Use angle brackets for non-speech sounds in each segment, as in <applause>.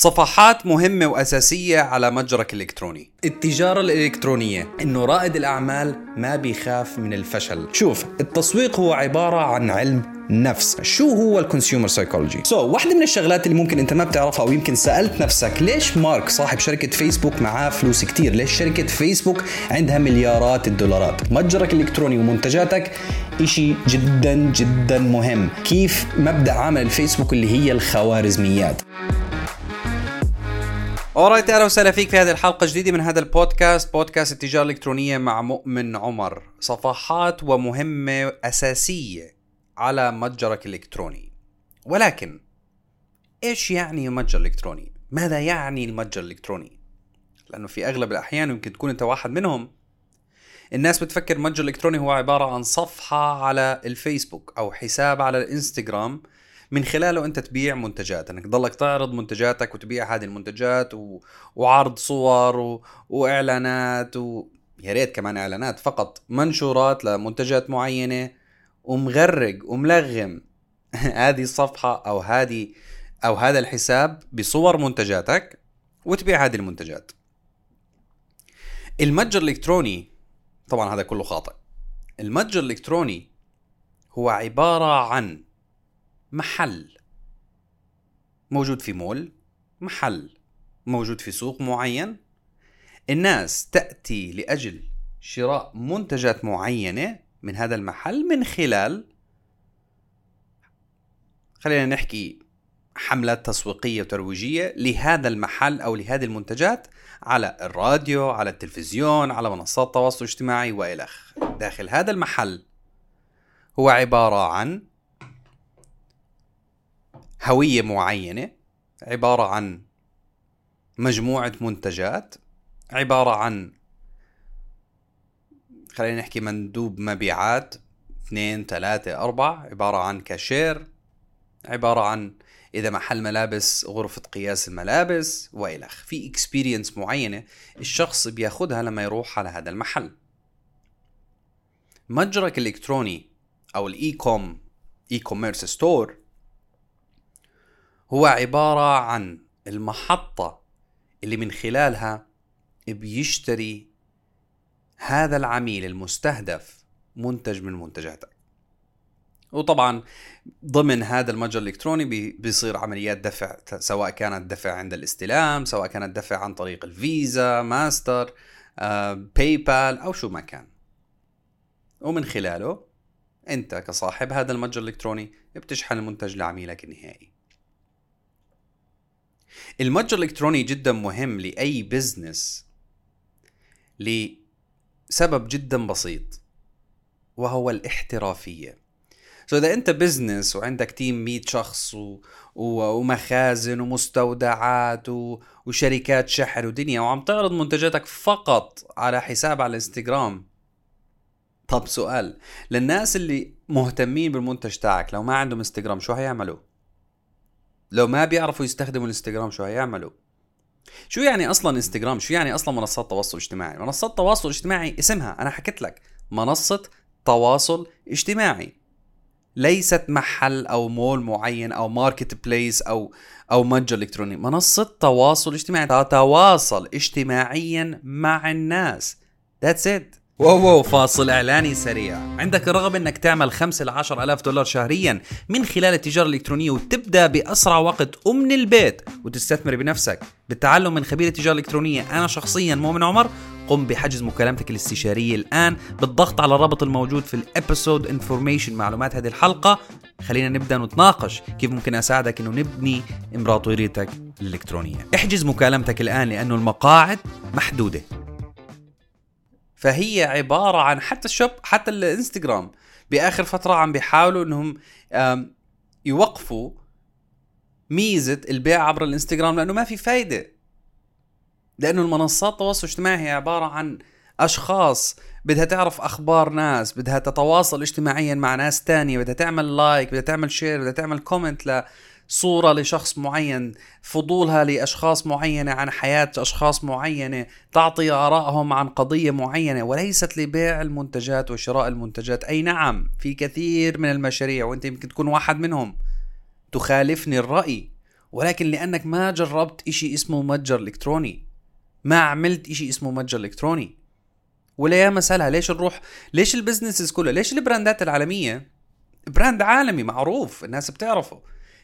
صفحات مهمة وأساسية على متجرك الإلكتروني التجارة الإلكترونية إنه رائد الأعمال ما بيخاف من الفشل. شوف التسويق هو عبارة عن علم نفس. شو هو ال consumer psychology so واحدة من الشغلات اللي ممكن أنت ما بتعرفها أو يمكن سألت نفسك ليش مارك صاحب شركة فيسبوك معاه فلوس كتير؟ ليش شركة فيسبوك عندها مليارات الدولارات؟ متجرك الإلكتروني ومنتجاتك إشي جدا جدا مهم. كيف مبدأ عمل الفيسبوك اللي هي الخوارزميات؟ alright أهلا وسهلا فيك في هذه الحلقة الجديدة من هذا البودكاست بودكاست التجارة الإلكترونية مع مؤمن عمر. صفحات ومهمة أساسية على متجرك الإلكتروني. ولكن إيش يعني متجر الكتروني ماذا يعني المتجر الإلكتروني؟ لأنه في أغلب الأحيان يمكن تكون أنت واحد منهم. الناس بتفكر المتجر الإلكتروني هو عبارة عن صفحة على الفيسبوك أو حساب على الإنستغرام من خلاله أنت تبيع منتجات انك تضلك تعرض منتجاتك وتبيع هذه المنتجات و... وعرض صور و... وإعلانات و... يا ريت كمان إعلانات فقط منشورات لمنتجات معينة ومغرق وملغم. <laughs> هذه الصفحة أو هذه أو هذا الحساب بصور منتجاتك وتبيع هذه المنتجات. المتجر الإلكتروني طبعا هذا كله خاطئ. المتجر الإلكتروني هو عبارة عن محل. موجود في مول محل. موجود في سوق معين. الناس تأتي لأجل شراء منتجات معينة من هذا المحل من خلال خلينا نحكي حملات تسويقية وترويجية لهذا المحل أو لهذه المنتجات على الراديو على التلفزيون على منصات التواصل الاجتماعي وإلخ داخل هذا المحل هو عبارة عن هوية معينة عبارة عن مجموعة منتجات عبارة عن خلينا نحكي مندوب مبيعات اثنين ثلاثة أربعة عبارة عن كاشير عبارة عن إذا محل ملابس غرفة قياس الملابس وإلخ في experience معينة الشخص بياخدها لما يروح على هذا المحل. متجرك الإلكتروني أو ال e-com e-commerce store هو عبارة عن المحطة اللي من خلالها بيشتري هذا العميل المستهدف منتج من منتجاتك. وطبعا ضمن هذا المتجر الإلكتروني بيصير عمليات دفع سواء كانت دفع عند الاستلام سواء كانت دفع عن طريق الفيزا ماستر باي بال أو شو ما كان. ومن خلاله أنت كصاحب هذا المتجر الإلكتروني بتشحن المنتج لعميلك النهائي. المتجر الإلكتروني جدا مهم لأي business لسبب جدا بسيط وهو الاحترافية. so إذا أنت business وعندك team 100 شخص و... و... ومخازن ومستودعات و... وشركات شحن ودنيا وعم تعرض منتجاتك فقط على حساب على الانستغرام طب سؤال للناس اللي مهتمين بالمنتج تاعك لو ما عندهم انستغرام شو هيعملوا لو ما بيعرفوا يستخدموا الانستغرام شو هيعملوا شو يعني أصلا انستغرام؟ شو يعني أصلا منصات تواصل اجتماعي؟ منصات تواصل اجتماعي اسمها أنا حكيت لك منصة تواصل اجتماعي. ليست محل أو مول معين أو marketplace أو أو متجر إلكتروني. منصة تواصل اجتماعي تتواصل اجتماعيا مع الناس. That's it. wow wow فاصل إعلاني سريع. عندك الرغبة إنك تعمل 5 ل 10 آلاف دولار شهريا من خلال التجارة الإلكترونية وتبدأ بأسرع وقت ومن البيت وتستثمر بنفسك. بالتعلم من خبير التجارة الإلكترونية أنا شخصيا مؤمن عمر. قم بحجز مكالمتك الاستشارية الآن بالضغط على الرابط الموجود في ال episode information معلومات هذه الحلقة. خلينا نبدأ نتناقش كيف ممكن أساعدك أنه نبني إمبراطوريتك الإلكترونية. احجز مكالمتك الآن لأنه المقاعد محدودة. فهي عبارة عن حتى ال shop حتى الإنستغرام بآخر فترة عم بيحاولوا أنهم يوقفوا ميزة البيع عبر الإنستغرام لأنه ما في فايدة. لأنه المنصات التواصل الاجتماعي هي عبارة عن أشخاص بدها تعرف أخبار ناس بدها تتواصل اجتماعيا مع ناس تانية بدها تعمل like بدها تعمل share بدها تعمل comment لصورة لشخص معين فضولها لأشخاص معينة عن حياة أشخاص معينة تعطي آرائهم عن قضية معينة وليست لبيع المنتجات وشراء المنتجات. أي نعم في كثير من المشاريع وأنت يمكن تكون واحد منهم تخالفني الرأي ولكن لأنك ما جربت إشي اسمه متجر إلكتروني ما عملت إشي اسمه متجر إلكتروني. ولا يا مسألة ليش نروح ليش ال businesses كلها ليش ال brandات العالمية؟ brand عالمي معروف الناس بتعرفه.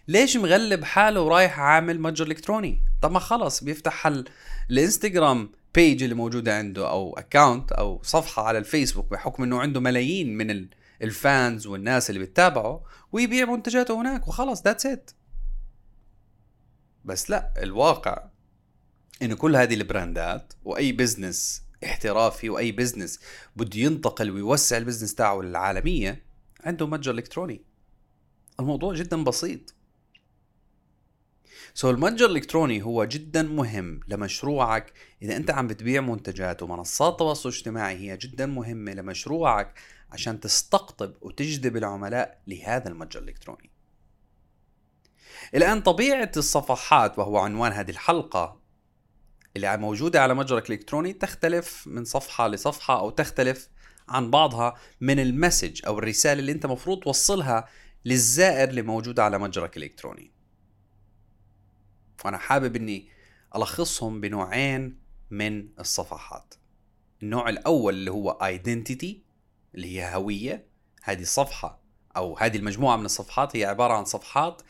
ليش مغلب حاله ورايح عامل متجر إلكتروني؟ طب ما خلص بيفتح الإنستغرام page اللي موجودة عنده أو account أو صفحة على الفيسبوك بحكم إنه عنده ملايين من ال fans والناس اللي بتتابعه ويبيع منتجاته هناك وخلص that's it بس لا الواقع انه كل هذه ال brandات وأي business احترافي وأي business بده ينتقل ويوسع ال business تاعه للعالمية عنده متجر إلكتروني. الموضوع جدا بسيط. so المتجر الإلكتروني هو جدا مهم لمشروعك. إذا أنت عم بتبيع منتجات ومنصات التواصل الاجتماعي هي جدا مهمة لمشروعك عشان تستقطب وتجذب العملاء لهذا المتجر الإلكتروني. الآن طبيعة الصفحات وهو عنوان هذه الحلقة اللي موجودة على متجرك الإلكتروني تختلف من صفحة لصفحة أو تختلف عن بعضها من المسج أو الرسالة اللي أنت مفروض توصلها للزائر اللي موجود على متجرك الإلكتروني. وأنا حابب إني ألخصهم بنوعين من الصفحات. النوع الأول اللي هو identity اللي هي هوية. هذه الصفحه أو هذه المجموعة من الصفحات هي عبارة عن صفحات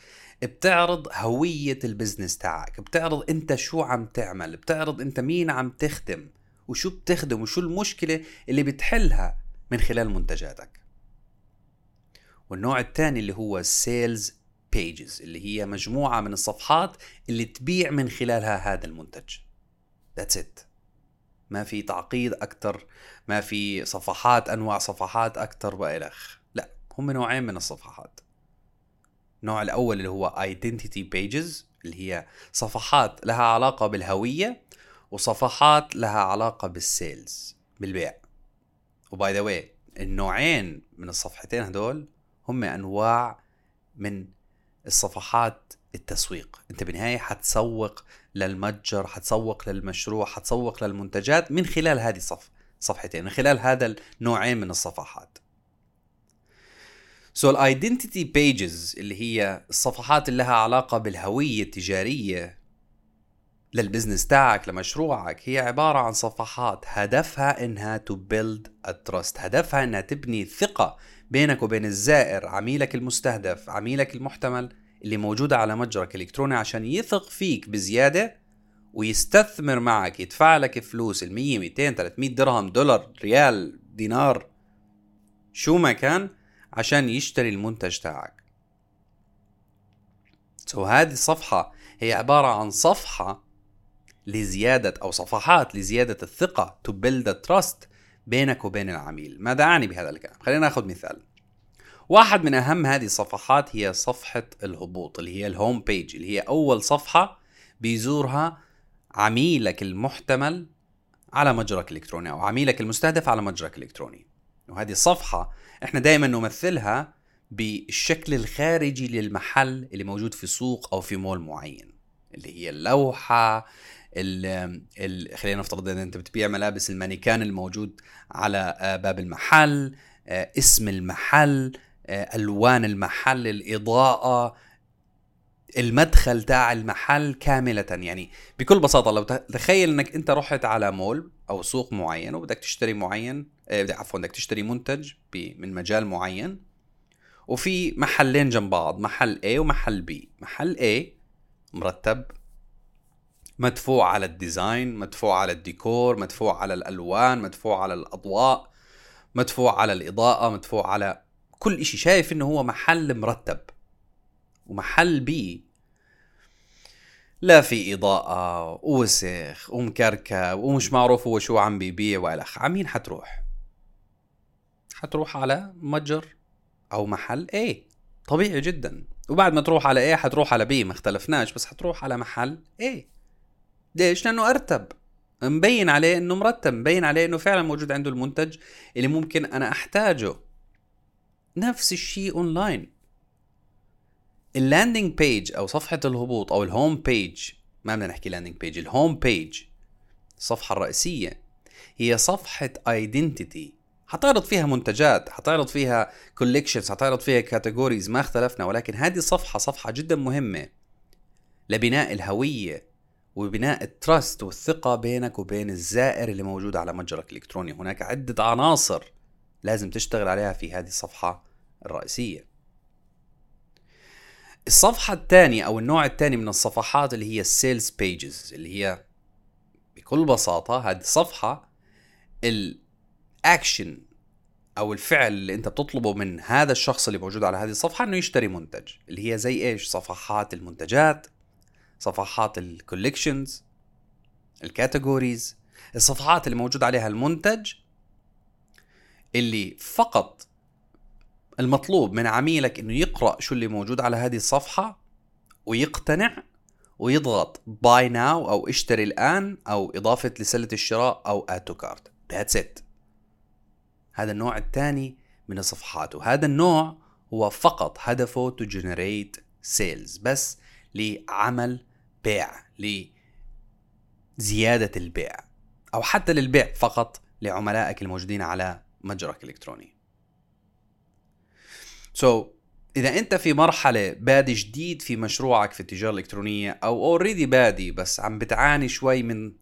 بتعرض هوية ال business تاعك بتعرض أنت شو عم تعمل بتعرض أنت مين عم تخدم وشو بتخدم وشو المشكلة اللي بتحلها من خلال منتجاتك. والنوع الثاني اللي هو sales pages اللي هي مجموعة من الصفحات اللي تبيع من خلالها هذا المنتج. That's it. ما في تعقيد أكثر ما في صفحات أنواع صفحات أكثر وإلخ لا هم نوعين من الصفحات. النوع الأول اللي هو identity pages اللي هي صفحات لها علاقة بالهوية وصفحات لها علاقة بال sales بالبيع. و by the way النوعين من الصفحتين هدول هم أنواع من الصفحات التسويق. انت بالنهاية حتسوق للمتجر حتسوق للمشروع حتسوق للمنتجات من خلال هذه الصف صفحتين من خلال هذا النوعين من الصفحات. so ال identity pages اللي هي الصفحات اللي لها علاقة بالهوية التجارية لل business تاعك لمشروعك. هي عبارة عن صفحات. هدفها إنها to build trust هدفها إنها تبني ثقة بينك وبين الزائر عميلك المستهدف عميلك المحتمل اللي موجودة على متجرك الإلكتروني عشان يثق فيك بزيادة ويستثمر معك. يدفع لك فلوس ال 100 200 300 درهم دولار ريال دينار شو ما كان عشان يشتري المنتج تاعك. so هذه الصفحة هي عبارة عن صفحة لزيادة أو صفحات لزيادة الثقة to build a trust بينك وبين العميل. ماذا أعني بهذا الكلام. خلينا ناخذ مثال. واحد من أهم هذه الصفحات هي صفحة الهبوط اللي هي الهوم بيج اللي هي أول صفحة بيزورها عميلك المحتمل على متجرك الإلكتروني أو عميلك المستهدف على متجرك الإلكتروني. وهذه الصفحة إحنا دائما نمثلها بالشكل الخارجي للمحل اللي موجود في سوق أو في مول معين اللي هي اللوحة ال ال خلينا نفترض إن أنت بتبيع ملابس المانيكان الموجود على آه، باب المحل آه، اسم المحل آه، ألوان المحل الإضاءة المدخل تاع المحل كاملة. يعني بكل بساطة لو تخيل إنك أنت رحت على مول أو سوق معين وبدك تشتري معين عفوا بدك تشتري منتج من مجال معين وفي محلين جنب بعض محل A ومحل B. محل A مرتب مدفوع على ال design مدفوع على الديكور مدفوع على الألوان مدفوع على الأضواء مدفوع على الإضاءة مدفوع على كل إشي. شايف إنه هو محل مرتب ومحل B لا في إضاءة ووسخ ومكركب ومش معروف هو شو عم بيبيع والخ عمين حتروح؟ حتروح على متجر أو محل A. طبيعي جدا. وبعد ما تروح على A حتروح على B ما اختلفناش بس حتروح على محل A. ليش؟ لأنه أرتب. مبين عليه إنه مرتب مبين عليه إنه فعلا موجود عنده المنتج اللي ممكن أنا أحتاجه. نفس الشيء online ال landing page أو صفحة الهبوط أو ال home page ما بدنا نحكي landing page ال home page الصفحة الرئيسية هي صفحة identity حتعرض فيها منتجات حتعرض فيها collections حتعرض فيها categories ما اختلفنا ولكن هذه الصفحة صفحة جدا مهمة لبناء الهوية. وبناء ال trust والثقة بينك وبين الزائر اللي موجود على متجرك الإلكتروني هناك عدة عناصر لازم تشتغل عليها في هذه الصفحة الرئيسية. الصفحة الثانية أو النوع الثاني من الصفحات اللي هي ال sales pages اللي هي بكل بساطة هذه صفحة الأكشن أو الفعل اللي أنت بتطلبه من هذا الشخص اللي موجود على هذه الصفحة إنه يشتري منتج اللي هي زي إيش؟ صفحات المنتجات صفحات ال collections ال categories الصفحات اللي موجود عليها المنتج اللي فقط المطلوب من عميلك إنه يقرأ شو اللي موجود على هذه الصفحة ويقتنع ويضغط buy now أو اشتري الآن أو إضافة لسلة الشراء أو add to cart that's it هذا النوع الثاني من الصفحات وهذا النوع هو فقط هدفه to generate sales بس لعمل بيع لزيادة البيع أو حتى للبيع فقط لعملائك الموجودين على متجرك الإلكتروني. so, إذا أنت في مرحلة بادي جديد في مشروعك في التجارة الإلكترونية أو already بادي بس عم بتعاني شوي من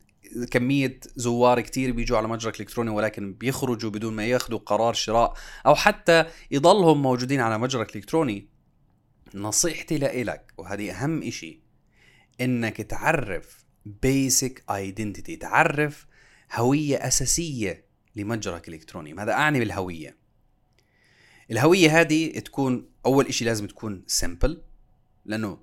كمية زوار كتير بيجوا على متجرك الإلكتروني ولكن بيخرجوا بدون ما ياخذوا قرار شراء أو حتى يضلهم موجودين على متجرك الإلكتروني نصيحتي لإلك وهذه أهم إشي إنك تعرف basic identity تعرف هوية أساسية لمتجرك الإلكتروني. ماذا أعني بالهوية؟ الهوية هذه تكون أول إشي لازم تكون سمبل لأنه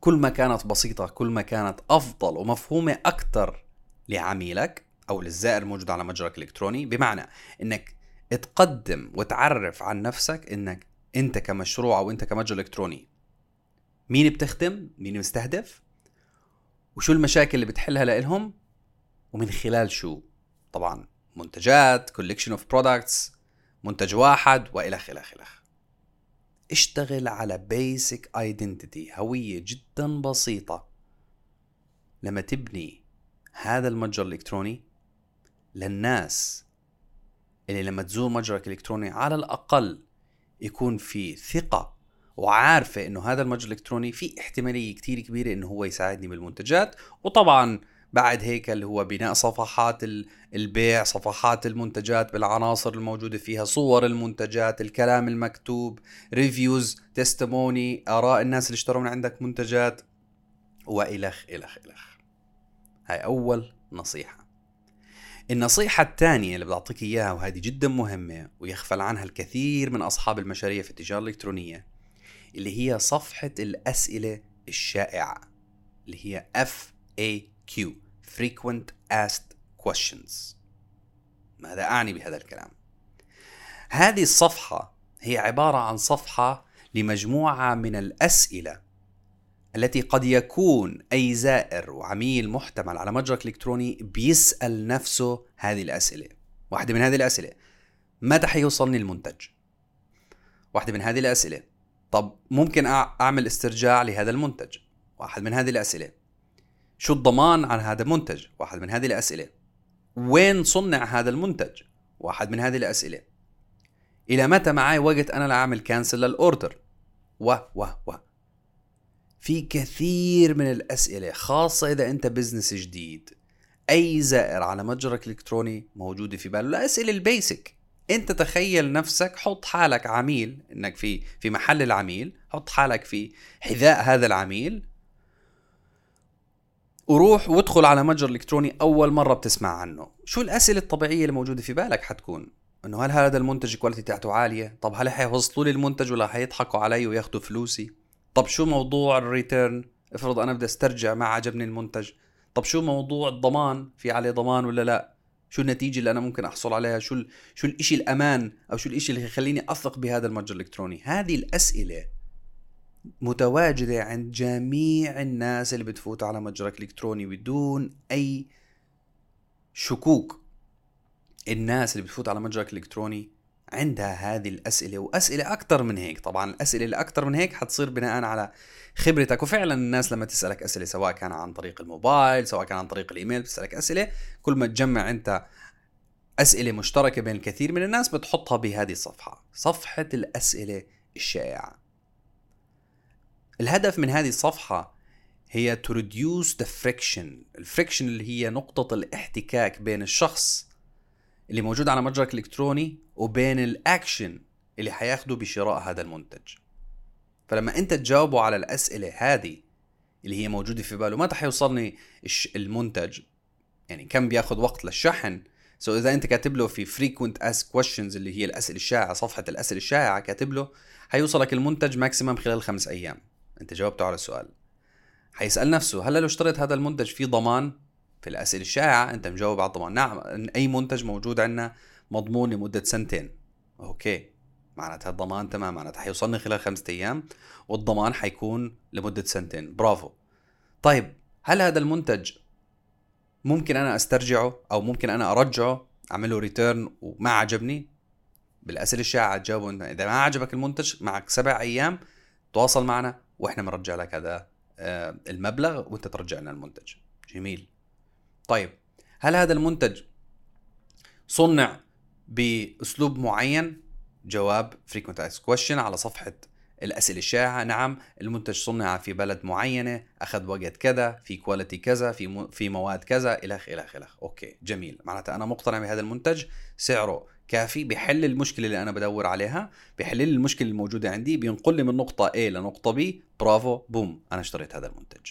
كل ما كانت بسيطة كل ما كانت أفضل ومفهومة أكثر لعميلك أو للزائر الموجود على متجرك الإلكتروني بمعنى إنك تقدم وتعرف عن نفسك إنك انت كمشروع أو انت كمتجر الكتروني. مين بتخدم؟ مين مستهدف؟ وشو المشاكل اللي بتحلها لإلهم؟ ومن خلال شو؟ طبعا منتجات collection of products منتج واحد والخ الخ الخ اشتغل على basic identity هوية جدا بسيطة. لما تبني هذا المتجر الإلكتروني للناس اللي لما تزور متجرك الإلكتروني على الأقل يكون في ثقة وعارفة إنه هذا المتجر الإلكتروني في احتمالية كتير كبيرة إنه هو يساعدني بالمنتجات. وطبعا بعد هيك اللي هو بناء صفحات البيع صفحات المنتجات بالعناصر الموجودة فيها صور المنتجات الكلام المكتوب ريفيوز تستموني آراء الناس اللي اشتروا من عندك منتجات وإلخ إلخ إلخ. هاي أول نصيحة. النصيحة الثانية اللي بعطيك إياها وهذه جدا مهمة ويغفل عنها الكثير من أصحاب المشاريع في التجارة الإلكترونية اللي هي صفحة الأسئلة الشائعة اللي هي FAQ frequent asked questions ماذا أعني بهذا الكلام؟ هذه الصفحة هي عبارة عن صفحة لمجموعة من الأسئلة التي قد يكون أي زائر وعميل محتمل على متجرك الإلكتروني بيسأل نفسه هذه الأسئلة. واحدة من هذه الأسئلة متى حيوصلني المنتج؟ واحدة من هذه الأسئلة طب ممكن أعمل استرجاع لهذا المنتج؟ واحد من هذه الأسئلة شو الضمان عن هذا المنتج؟ واحد من هذه الأسئلة وين صنع هذا المنتج؟ واحد من هذه الأسئلة إلى متى معي وقت أنا لأعمل cancel لل order و و و في كثير من الأسئلة خاصة إذا أنت business جديد. أي زائر على متجرك الإلكتروني موجودة في باله. الأسئلة ال basic أنت تخيل نفسك حط حالك عميل إنك في في محل العميل حط حالك في حذاء هذا العميل. وروح وادخل على متجر إلكتروني أول مرة بتسمع عنه. شو الأسئلة الطبيعية اللي موجودة في بالك؟ حتكون إنه هل هذا المنتج ال quality تاعته عالية؟ طب هل حيوصلوا لي المنتج ولا حيضحكوا علي وياخذوا فلوسي؟ طب شو موضوع ال return؟ افرض أنا بدي أسترجع ما عجبني المنتج. طب شو موضوع الضمان؟ في عليه ضمان ولا لا؟ شو النتيجة اللي أنا ممكن أحصل عليها؟ شو ال... شو الإشي الأمان أو شو الإشي اللي يخليني أثق بهذا المتجر الإلكتروني؟ هذه الأسئلة متواجدة عند جميع الناس اللي بتفوت على متجرك الإلكتروني بدون أي شكوك. الناس اللي بتفوت على متجرك الإلكتروني عندها هذه الأسئلة وأسئلة أكثر من هيك. طبعا الأسئلة اللي أكثر من هيك حتصير بناء على خبرتك. وفعلا الناس لما تسألك أسئلة سواء كان عن طريق الموبايل سواء كان عن طريق الإيميل بتسألك أسئلة. كل ما تجمع أنت أسئلة مشتركة بين الكثير من الناس بتحطها بهذه الصفحة. صفحة الأسئلة الشائعة. الهدف من هذه الصفحة هي to reduce the friction. ال friction اللي هي نقطة الاحتكاك بين الشخص اللي موجود على متجرك الإلكتروني وبين الأكشن اللي حياخده بشراء هذا المنتج. فلما أنت تجاوبه على الأسئلة هذه اللي هي موجودة في باله متى حيوصلني المنتج. يعني كم بياخذ وقت للشحن؟ so إذا أنت كاتب له في frequent ask questions اللي هي الأسئلة الشائعة صفحة الأسئلة الشائعة كاتب له حيوصلك المنتج maximum خلال خمس أيام. أنت جاوبته على السؤال. حيسأل نفسه هلأ لو اشتريت هذا المنتج في ضمان؟ في الأسئلة الشائعة أنت مجاوب على الضمان. نعم أي منتج موجود عندنا مضمون لمدة سنتين. okay. معناتها الضمان تمام معناتها حيوصلني خلال خمسة أيام والضمان حيكون لمدة سنتين. برافو. طيب هل هذا المنتج ممكن أنا أسترجعه أو ممكن أنا أرجعه أعمل له return وما عجبني؟ بالأسئلة الشائعة تجاوبوا إذا ما عجبك المنتج معك سبع أيام تواصل معنا وإحنا بنرجع لك هذا آه، المبلغ وأنت ترجع لنا المنتج. جميل. طيب هل هذا المنتج صنع بأسلوب معين؟ جواب frequent asked question على صفحة الأسئلة الشائعة. نعم المنتج صنع في بلد معينة أخذ وقت كذا في quality كذا في في مواد كذا الخ الخ الخ okay جميل. معناتها أنا مقتنع بهذا المنتج. سعره كافي بحل المشكلة اللي أنا بدور عليها بحل لي المشكلة الموجودة عندي بينقل لي من نقطة A لنقطه B. برافو بوم أنا اشتريت هذا المنتج.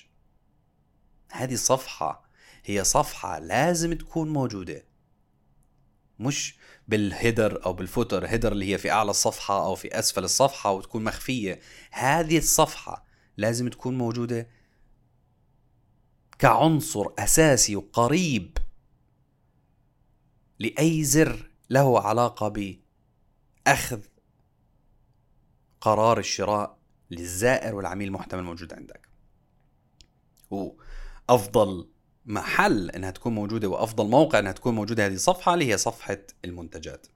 هذه الصفحه هي صفحة لازم تكون موجودة. مش بالهيدر أو بالفوتر هيدر اللي هي في أعلى الصفحة أو في أسفل الصفحة وتكون مخفية. هذه الصفحة لازم تكون موجودة كعنصر أساسي وقريب لأي زر له علاقة بأخذ قرار الشراء للزائر والعميل المحتمل الموجود عندك. وأفضل محل إنها تكون موجودة وأفضل موقع إنها تكون موجودة هذه الصفحة اللي هي صفحة المنتجات.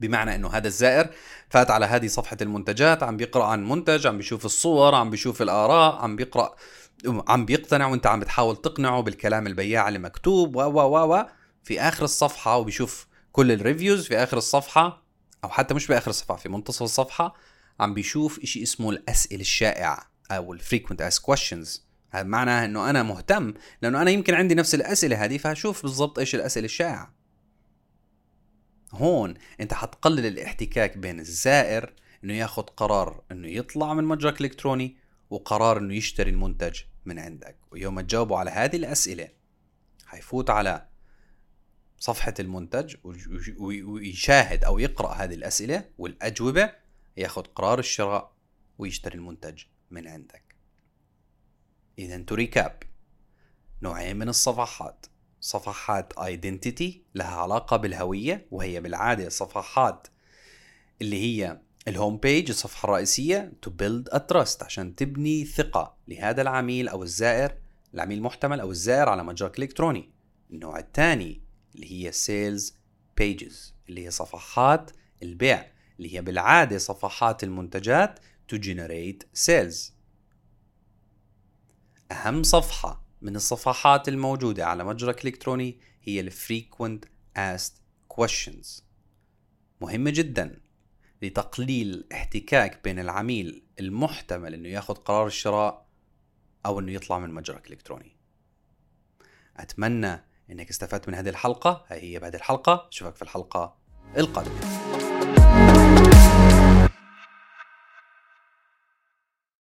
بمعنى إنه هذا الزائر فات على هذه صفحة المنتجات عم بيقرأ عن منتج عم بيشوف الصور عم بيشوف الآراء عم بيقرأ عم بيقتنع وأنت عم بتحاول تقنعه بالكلام البياع اللي مكتوب و و و في آخر الصفحة وبيشوف كل ال reviews في آخر الصفحة أو حتى مش بآخر الصفحة في منتصف الصفحة عم بيشوف شيء اسمه الأسئلة الشائعة أو ال frequent asked questions هذا معناه إنه أنا مهتم لأنه أنا يمكن عندي نفس الأسئلة هذه فهشوف بالضبط إيش الأسئلة الشائعة. هون أنت حتقلل الاحتكاك بين الزائر إنه ياخذ قرار إنه يطلع من متجرك الإلكتروني وقرار إنه يشتري المنتج من عندك. ويوم تجاوبوا على هذه الأسئلة حيفوت على صفحة المنتج ويشاهد أو يقرأ هذه الأسئلة والأجوبة ياخذ قرار الشراء ويشتري المنتج من عندك. إذا to recap نوعين من الصفحات. صفحات identity لها علاقة بالهوية وهي بالعادة صفحات اللي هي ال home page الصفحة الرئيسية build a trust عشان تبني ثقة لهذا العميل أو الزائر العميل المحتمل أو الزائر على متجرك الإلكتروني النوع الثاني اللي هي sales pages اللي هي صفحات البيع اللي هي بالعادة صفحات المنتجات to generate sales. أهم صفحة من الصفحات الموجودة على متجرك الإلكتروني هي ال Frequent Asked Questions. مهمة جدا لتقليل الاحتكاك بين العميل المحتمل إنه ياخذ قرار الشراء أو إنه يطلع من متجرك الالكتروني أتمنى إنك استفدت من هذه الحلقة. هاي هي بهذه الحلقة. أشوفك في الحلقة القادمة.